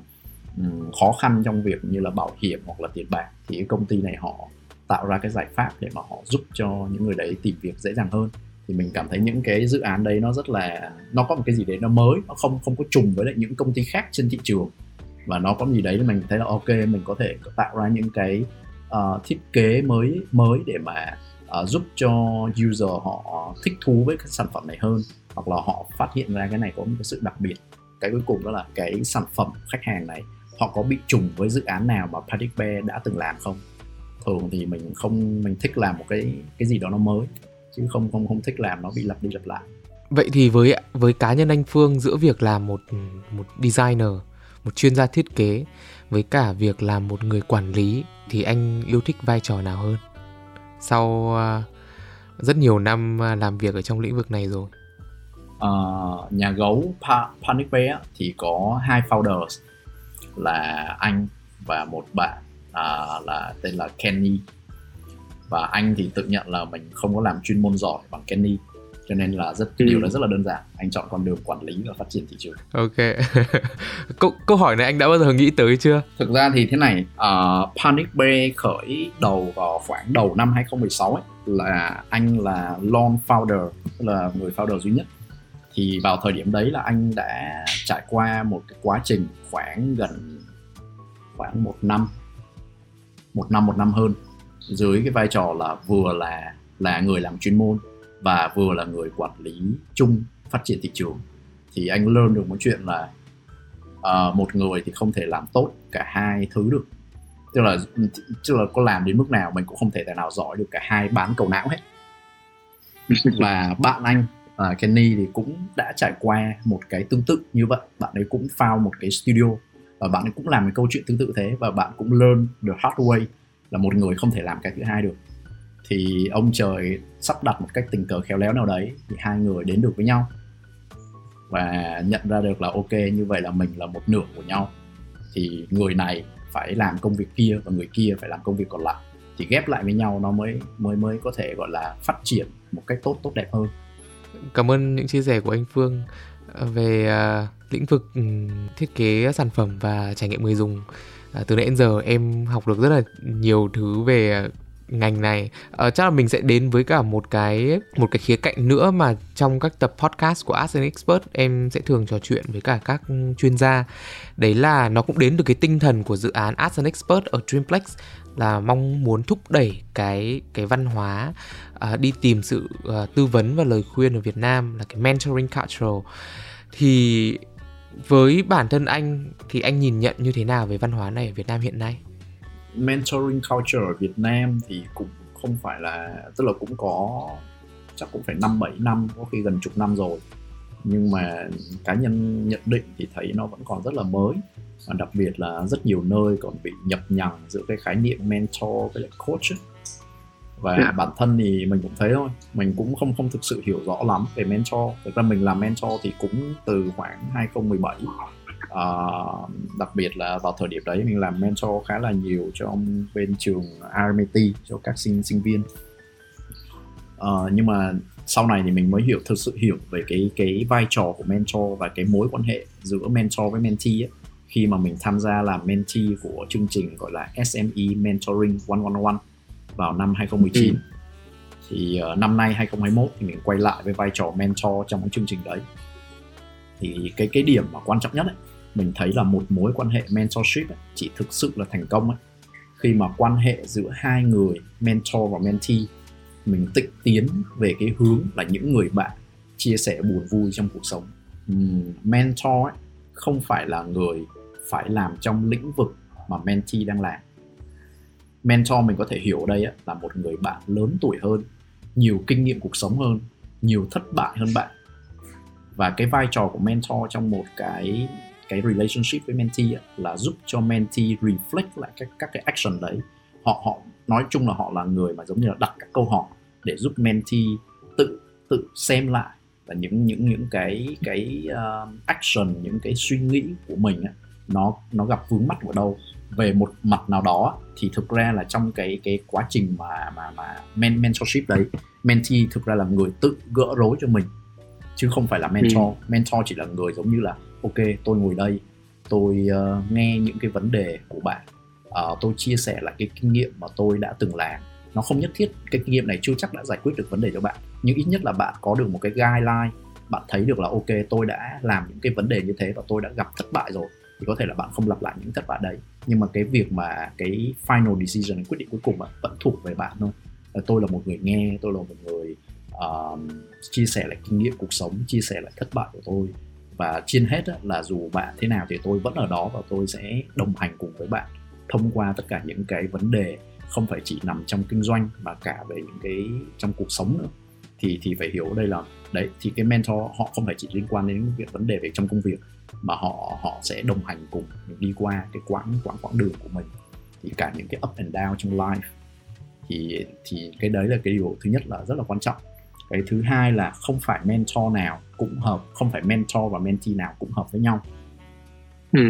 Ừ, khó khăn trong việc như là bảo hiểm hoặc là tiền bạc thì cái công ty này họ tạo ra cái giải pháp để mà họ giúp cho những người đấy tìm việc dễ dàng hơn. Thì mình cảm thấy những cái dự án đấy nó rất là nó có một cái gì đấy nó mới nó không không có trùng với lại những công ty khác trên thị trường. Và nó có gì đấy mình thấy là ok mình có thể tạo ra những cái uh, thiết kế mới mới để mà uh, giúp cho user họ thích thú với cái sản phẩm này hơn hoặc là họ phát hiện ra cái này có một cái sự đặc biệt. Cái cuối cùng đó là cái sản phẩm khách hàng này họ có bị trùng với dự án nào mà Panic Bear đã từng làm không? Thường thì mình không mình thích làm một cái cái gì đó nó mới chứ không không không thích làm nó bị lặp đi lặp lại. Vậy thì với với cá nhân anh Phương giữa việc làm một một designer một chuyên gia thiết kế với cả việc làm một người quản lý thì anh yêu thích vai trò nào hơn? Sau uh, rất nhiều năm à, làm việc ở trong lĩnh vực này rồi. Uh, nhà gấu pa- Panic Bear thì có hai founders là anh và một bạn uh, là tên là Kenny. Và anh thì tự nhận là mình không có làm chuyên môn giỏi bằng Kenny cho nên là rất cái điều ừ. rất là đơn giản. Anh chọn con đường quản lý và phát triển thị trường. Ok. Câu câu hỏi này anh đã bao giờ nghĩ tới chưa? Thực ra thì thế này uh, Panic Bay khởi đầu vào khoảng đầu năm 2016 ấy là anh là lone founder là người founder duy nhất thì vào thời điểm đấy là anh đã trải qua một cái quá trình khoảng gần khoảng một năm một năm một năm hơn. Dưới cái vai trò là vừa là là người làm chuyên môn và vừa là người quản lý chung phát triển thị trường. Thì anh learn được một chuyện là uh, một người thì không thể làm tốt cả hai thứ được. Tức là tức là có làm đến mức nào mình cũng không thể thể nào giỏi được cả hai bán cầu não hết. Và bạn anh à, Kenny thì cũng đã trải qua một cái tương tự như vậy. Bạn ấy cũng found một cái studio và bạn ấy cũng làm một câu chuyện tương tự thế và bạn cũng learn the hard way là một người không thể làm cái thứ hai được. Thì ông trời sắp đặt một cách tình cờ khéo léo nào đấy thì hai người đến được với nhau và nhận ra được là ok như vậy là mình là một nửa của nhau. Thì người này phải làm công việc kia và người kia phải làm công việc còn lại. Thì ghép lại với nhau nó mới mới mới có thể gọi là phát triển một cách tốt tốt đẹp hơn cảm ơn những chia sẻ của anh Phương à, về uh, lĩnh vực ừ, thiết kế sản phẩm và trải nghiệm người dùng. À, từ nãy đến giờ em học được rất là nhiều thứ về ngành này. Uh, chắc là mình sẽ đến với cả một cái một cái khía cạnh nữa mà trong các tập podcast của Ask an Expert em sẽ thường trò chuyện với cả các chuyên gia. Đấy là nó cũng đến được cái tinh thần của dự án Ask an Expert ở Dreamplex là mong muốn thúc đẩy cái cái văn hóa uh, đi tìm sự uh, tư vấn và lời khuyên ở Việt Nam là cái mentoring cultural. Thì với bản thân anh thì anh nhìn nhận như thế nào về văn hóa này ở Việt Nam hiện nay? Mentoring culture ở Việt Nam thì cũng không phải là tức là cũng có chắc cũng phải năm bảy năm có khi gần chục năm rồi nhưng mà cá nhân nhận định thì thấy nó vẫn còn rất là mới và đặc biệt là rất nhiều nơi còn bị nhập nhằng giữa cái khái niệm mentor với lại coach ấy. và yeah. Dạ. bản thân thì mình cũng thấy thôi mình cũng không không thực sự hiểu rõ lắm về mentor thực ra mình làm mentor thì cũng từ khoảng 2017 uh, đặc biệt là vào thời điểm đấy mình làm mentor khá là nhiều trong bên trường RMIT cho các sinh sinh viên. Uh, nhưng mà sau này thì mình mới hiểu thực sự hiểu về cái cái vai trò của mentor và cái mối quan hệ giữa mentor với mentee ấy, khi mà mình tham gia làm mentee của chương trình gọi là SME Mentoring 111 vào năm 2019 ừ. thì uh, năm nay 2021 thì mình quay lại với vai trò mentor trong cái chương trình đấy. Thì cái cái điểm mà quan trọng nhất ấy, mình thấy là một mối quan hệ mentorship ấy, chỉ thực sự là thành công ấy, khi mà quan hệ giữa hai người mentor và mentee mình tịnh tiến về cái hướng là những người bạn chia sẻ buồn vui trong cuộc sống. Uhm, mentor ấy, không phải là người phải làm trong lĩnh vực mà mentee đang làm. Mentor mình có thể hiểu ở đây ấy, là một người bạn lớn tuổi hơn nhiều kinh nghiệm cuộc sống hơn nhiều thất bại hơn bạn. Và cái vai trò của mentor trong một cái cái relationship với mentee ấy, là giúp cho mentee reflect lại các các cái action đấy. Họ họ nói chung là họ là người mà giống như là đặt các câu hỏi để giúp mentee tự tự xem lại và những những những cái cái uh, action những cái suy nghĩ của mình ấy, nó nó gặp vướng mắt ở đâu. Về một mặt nào đó thì thực ra là trong cái cái quá trình mà mà mà men mentorship đấy mentee thực ra là người tự gỡ rối cho mình chứ không phải là mentor. Ừ. mentor chỉ là người giống như là ok tôi ngồi đây. Tôi uh, nghe những cái vấn đề của bạn. Uh, tôi chia sẻ lại cái kinh nghiệm mà tôi đã từng làm. Nó không nhất thiết cái kinh nghiệm này chưa chắc đã giải quyết được vấn đề cho bạn nhưng ít nhất là bạn có được một cái guideline. Bạn thấy được là ok tôi đã làm những cái vấn đề như thế và tôi đã gặp thất bại rồi thì có thể là bạn không lặp lại những thất bại đấy. Nhưng mà cái việc mà cái final decision quyết định cuối cùng vẫn thuộc về bạn thôi. Tôi là một người nghe tôi là một người uh, chia sẻ lại kinh nghiệm cuộc sống chia sẻ lại thất bại của tôi và trên hết là dù bạn thế nào thì tôi vẫn ở đó và tôi sẽ đồng hành cùng với bạn thông qua tất cả những cái vấn đề không phải chỉ nằm trong kinh doanh mà cả về những cái trong cuộc sống nữa. Thì thì phải hiểu đây là, đấy, thì cái mentor họ không phải chỉ liên quan đến việc vấn đề về trong công việc mà họ họ sẽ đồng hành cùng mình đi qua cái quãng quãng quãng đường của mình. Thì cả những cái up and down trong life thì thì cái đấy là cái điều thứ nhất là rất là quan trọng cái thứ hai là không phải mentor nào cũng hợp không phải mentor và mentee nào cũng hợp với nhau. Ừ.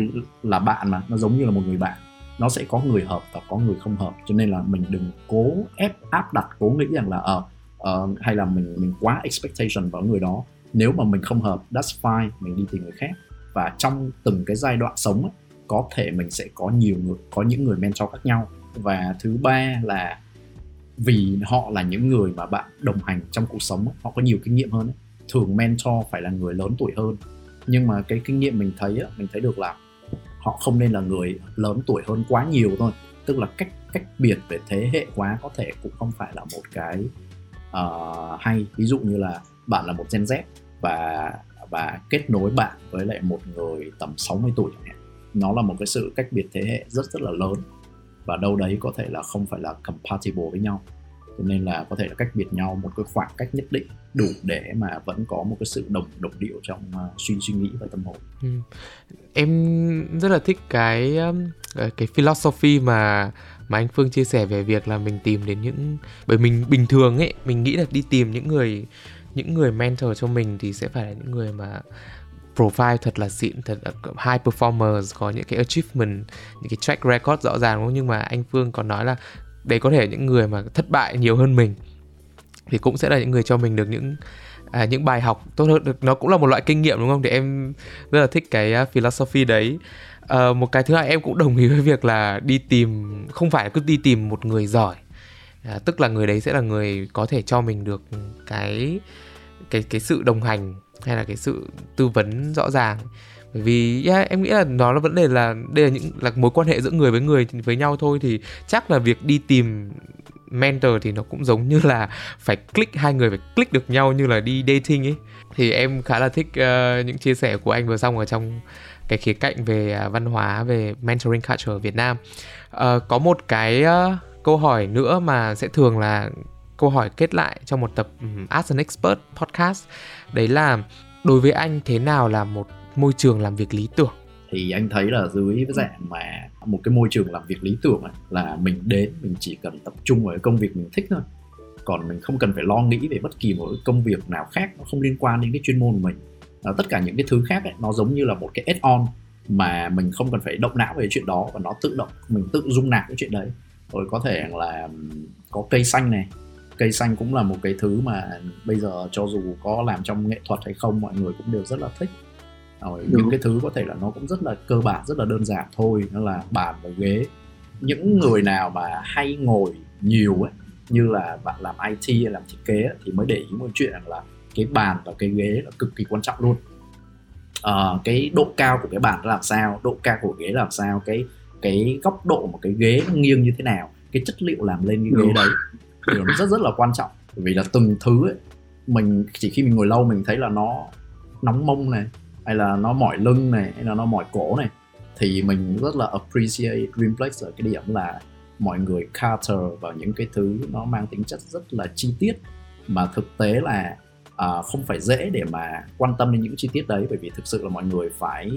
là bạn mà nó giống như là một người bạn. Nó sẽ có người hợp và có người không hợp. Cho nên là mình đừng cố ép áp đặt cố nghĩ rằng là ờ uh, uh, hay là mình mình quá expectation vào người đó. Nếu mà mình không hợp that's fine mình đi tìm người khác. Và trong từng cái giai đoạn sống ấy, có thể mình sẽ có nhiều người có những người mentor khác nhau. Và thứ ba là vì họ là những người mà bạn đồng hành trong cuộc sống họ có nhiều kinh nghiệm hơn ấy. thường mentor phải là người lớn tuổi hơn. Nhưng mà cái kinh nghiệm mình thấy mình thấy được là họ không nên là người lớn tuổi hơn quá nhiều thôi. Tức là cách cách biệt về thế hệ quá có thể cũng không phải là một cái uh, hay. Ví dụ như là bạn là một Gen Z và và kết nối bạn với lại một người tầm 60 tuổi chẳng hạn. Nó là một cái sự cách biệt thế hệ rất rất là lớn và đâu đấy có thể là không phải là compatible với nhau cho nên là có thể là cách biệt nhau một cái khoảng cách nhất định đủ để mà vẫn có một cái sự đồng đồng điệu trong uh, suy suy nghĩ và tâm hồn. Ừ. Em rất là thích cái um, ờ, cái philosophy mà mà anh Phương chia sẻ về việc là mình tìm đến những bởi mình bình thường ấy mình nghĩ là đi tìm những người những người mentor cho mình thì sẽ phải là những người mà profile thật là xịn thật là high performers có những cái achievement những cái track record rõ ràng đúng không? Nhưng mà anh Phương còn nói là đấy có thể những người mà thất bại nhiều hơn mình thì cũng sẽ là những người cho mình được những à, những bài học tốt hơn. Được nó cũng là một loại kinh nghiệm đúng không? Thì em rất là thích cái uh, philosophy đấy. À, một cái thứ hai em cũng đồng ý với việc là đi tìm không phải cứ đi tìm một người giỏi. À, tức là người đấy sẽ là người có thể cho mình được cái cái cái sự đồng hành hay là cái sự tư vấn rõ ràng? Bởi vì yeah, em nghĩ là nó là vấn đề là đây là những là mối quan hệ giữa người với người với nhau thôi thì chắc là việc đi tìm mentor thì nó cũng giống như là phải click hai người phải click được nhau như là đi dating ấy. Thì em khá là thích uh, những chia sẻ của anh vừa xong ở trong cái khía cạnh về uh, văn hóa về mentoring culture ở Việt Nam. Uh, có một cái uh, câu hỏi nữa mà sẽ thường là câu hỏi kết lại trong một tập ừ, As an Expert podcast. Đấy là đối với anh thế nào là một môi trường làm việc lý tưởng? Thì anh thấy là dưới cái dạng mà một cái môi trường làm việc lý tưởng ấy, là mình đến mình chỉ cần tập trung vào cái công việc mình thích thôi. Còn mình không cần phải lo nghĩ về bất kỳ một công việc nào khác nó không liên quan đến cái chuyên môn của mình. À, tất cả những cái thứ khác ấy, nó giống như là một cái add-on mà mình không cần phải động não về chuyện đó và nó tự động mình tự dung nạp cái chuyện đấy. Rồi có thể là ừ, có cây xanh này cây xanh cũng là một cái thứ mà bây giờ cho dù có làm trong nghệ thuật hay không mọi người cũng đều rất là thích. Rồi những cái thứ có thể là nó cũng rất là cơ bản rất là đơn giản thôi nó là bàn và ghế. Những người nào mà hay ngồi nhiều ấy như là bạn làm IT hay làm thiết kế thì mới để ý một chuyện là cái bàn và cái ghế là cực kỳ quan trọng luôn. À, cái độ cao của cái bàn làm sao độ cao của ghế làm sao cái cái góc độ một cái ghế nó nghiêng như thế nào cái chất liệu làm lên cái ghế đấy điều nó rất rất là quan trọng. Vì là từng thứ ấy, mình chỉ khi mình ngồi lâu mình thấy là nó nóng mông này hay là nó mỏi lưng này hay là nó mỏi cổ này thì mình rất là appreciate Dreamplex ở cái điểm là mọi người cater vào những cái thứ nó mang tính chất rất là chi tiết. Mà thực tế là à, không phải dễ để mà quan tâm đến những chi tiết đấy bởi vì thực sự là mọi người phải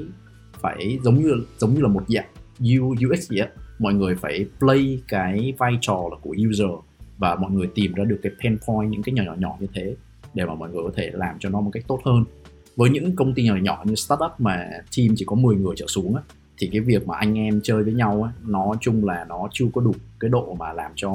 phải giống như giống như là một dạng UX gì á mọi người phải play cái vai trò là của user và mọi người tìm ra được cái pain point những cái nhỏ nhỏ nhỏ như thế để mà mọi người có thể làm cho nó một cách tốt hơn. Với những công ty nhỏ nhỏ như startup mà team chỉ có 10 người trở xuống á, thì cái việc mà anh em chơi với nhau á, nó chung là nó chưa có đủ cái độ mà làm cho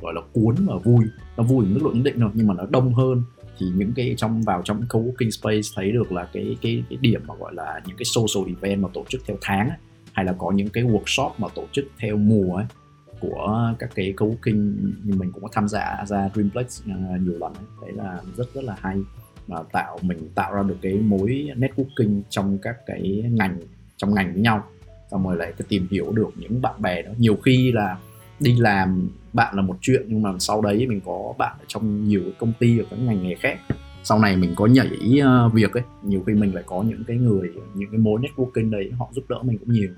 gọi là cuốn và vui. Nó vui mức độ nhất định rồi nhưng mà nó đông hơn. Thì những cái trong vào trong co-working space thấy được là cái cái cái điểm mà gọi là những cái social event mà tổ chức theo tháng ấy, hay là có những cái workshop mà tổ chức theo mùa ấy, của các cái co-working mình cũng có tham gia, ra Dreamplex à, nhiều lần đấy là rất rất là hay. Và tạo, mình tạo ra được cái mối networking trong các cái ngành, trong ngành với nhau. Xong rồi lại tìm hiểu được những bạn bè đó. Nhiều khi là đi làm, bạn là một chuyện, nhưng mà sau đấy mình có bạn ở trong nhiều công ty ở các ngành nghề khác. Sau này mình có nhảy à, việc ấy, nhiều khi mình lại có những cái người, những cái mối networking đấy, họ giúp đỡ mình cũng nhiều.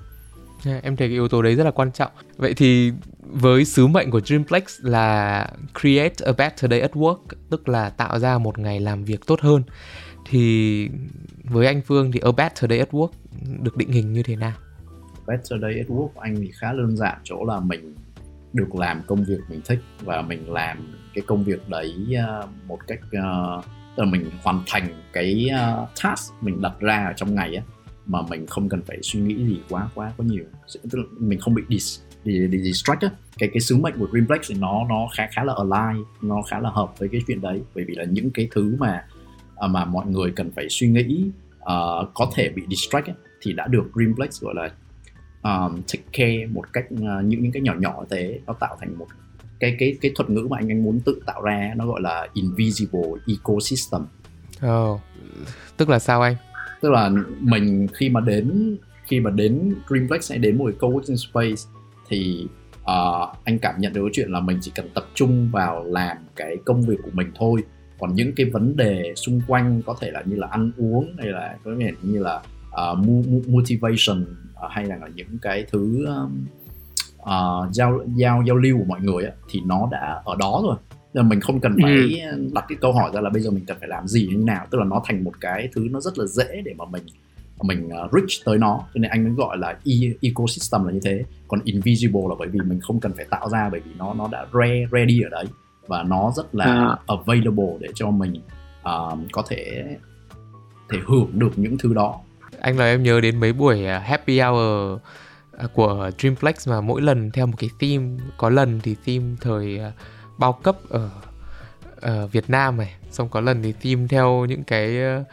Yeah, em thấy cái yếu tố đấy rất là quan trọng. Vậy thì với sứ mệnh của Dreamplex là create a better day at work, tức là tạo ra một ngày làm việc tốt hơn. Thì với anh Phương thì a better day at work được định hình như thế nào? Better day at work của anh thì khá đơn giản chỗ là mình được làm công việc mình thích và mình làm cái công việc đấy ờ, một cách ờ, tức là mình hoàn thành cái ờ, task mình đặt ra ở trong ngày á mà mình không cần phải suy nghĩ gì quá quá quá nhiều. Tức là mình không bị dis, đi, đi distract á. Cái cái sứ mệnh của Dreamplex thì nó nó khá khá là align nó khá là hợp với cái chuyện đấy. Bởi vì là những cái thứ mà à, mà mọi người cần phải suy nghĩ uh, có thể bị distract ấy, thì đã được Dreamplex gọi là um, take care một cách uh, những những cái nhỏ nhỏ thế. Nó tạo thành một cái cái cái thuật ngữ mà anh anh muốn tự tạo ra nó gọi là invisible ecosystem. Oh, tức là sao anh? Tức là mình khi mà đến khi mà đến Dreamplex hay đến một cái coworking space thì uh, anh cảm nhận được cái chuyện là mình chỉ cần tập trung vào làm cái công việc của mình thôi. Còn những cái vấn đề xung quanh có thể là như là ăn uống hay là có thể như là uh, motivation uh, hay là những cái thứ um, uh, giao giao giao lưu của mọi người ấy, thì nó đã ở đó rồi nên mình không cần phải ừ. đặt cái câu hỏi ra là bây giờ mình cần phải làm gì như nào. Tức là nó thành một cái thứ nó rất là dễ để mà mình mình uh, reach tới nó. Cho nên anh mới gọi là e- ecosystem là như thế. Còn invisible là bởi vì mình không cần phải tạo ra bởi vì nó nó đã re- ready ở đấy. Và nó rất là à. available để cho mình uh, có thể thể hưởng được những thứ đó. Anh là em nhớ đến mấy buổi happy hour của Dreamplex mà mỗi lần theo một cái theme có lần thì theme thời bao cấp ở, ở Việt Nam này xong có lần thì theme theo những cái ờ,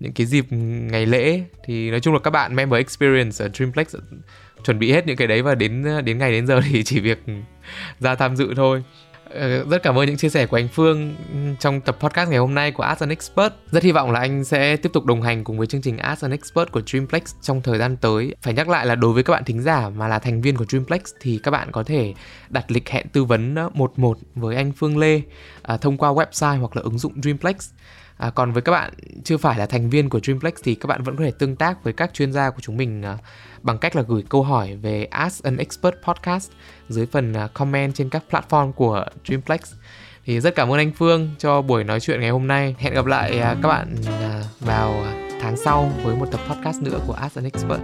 những cái dịp ngày lễ. Thì nói chung là các bạn member experience ở Dreamplex chuẩn bị hết những cái đấy và đến ờ, đến ngày đến giờ thì chỉ việc ra tham dự thôi. Ờ, rất cảm ơn những chia sẻ của anh Phương trong tập podcast ngày hôm nay của As an Expert. Rất hy vọng là anh sẽ tiếp tục đồng hành cùng với chương trình As an Expert của Dreamplex trong thời gian tới. Phải nhắc lại là đối với các bạn thính giả mà là thành viên của Dreamplex thì các bạn có thể đặt lịch hẹn tư vấn một một với anh Phương Lê à, thông qua website hoặc là ứng dụng Dreamplex. À, còn với các bạn chưa phải là thành viên của Dreamplex thì các bạn vẫn có thể tương tác với các chuyên gia của chúng mình à, bằng cách là gửi câu hỏi về Ask an Expert Podcast dưới phần à, comment trên các platform của Dreamplex. Thì rất cảm ơn anh Phương cho buổi nói chuyện ngày hôm nay. Hẹn gặp lại à, các bạn à, vào tháng sau với một tập podcast nữa của Ask an Expert.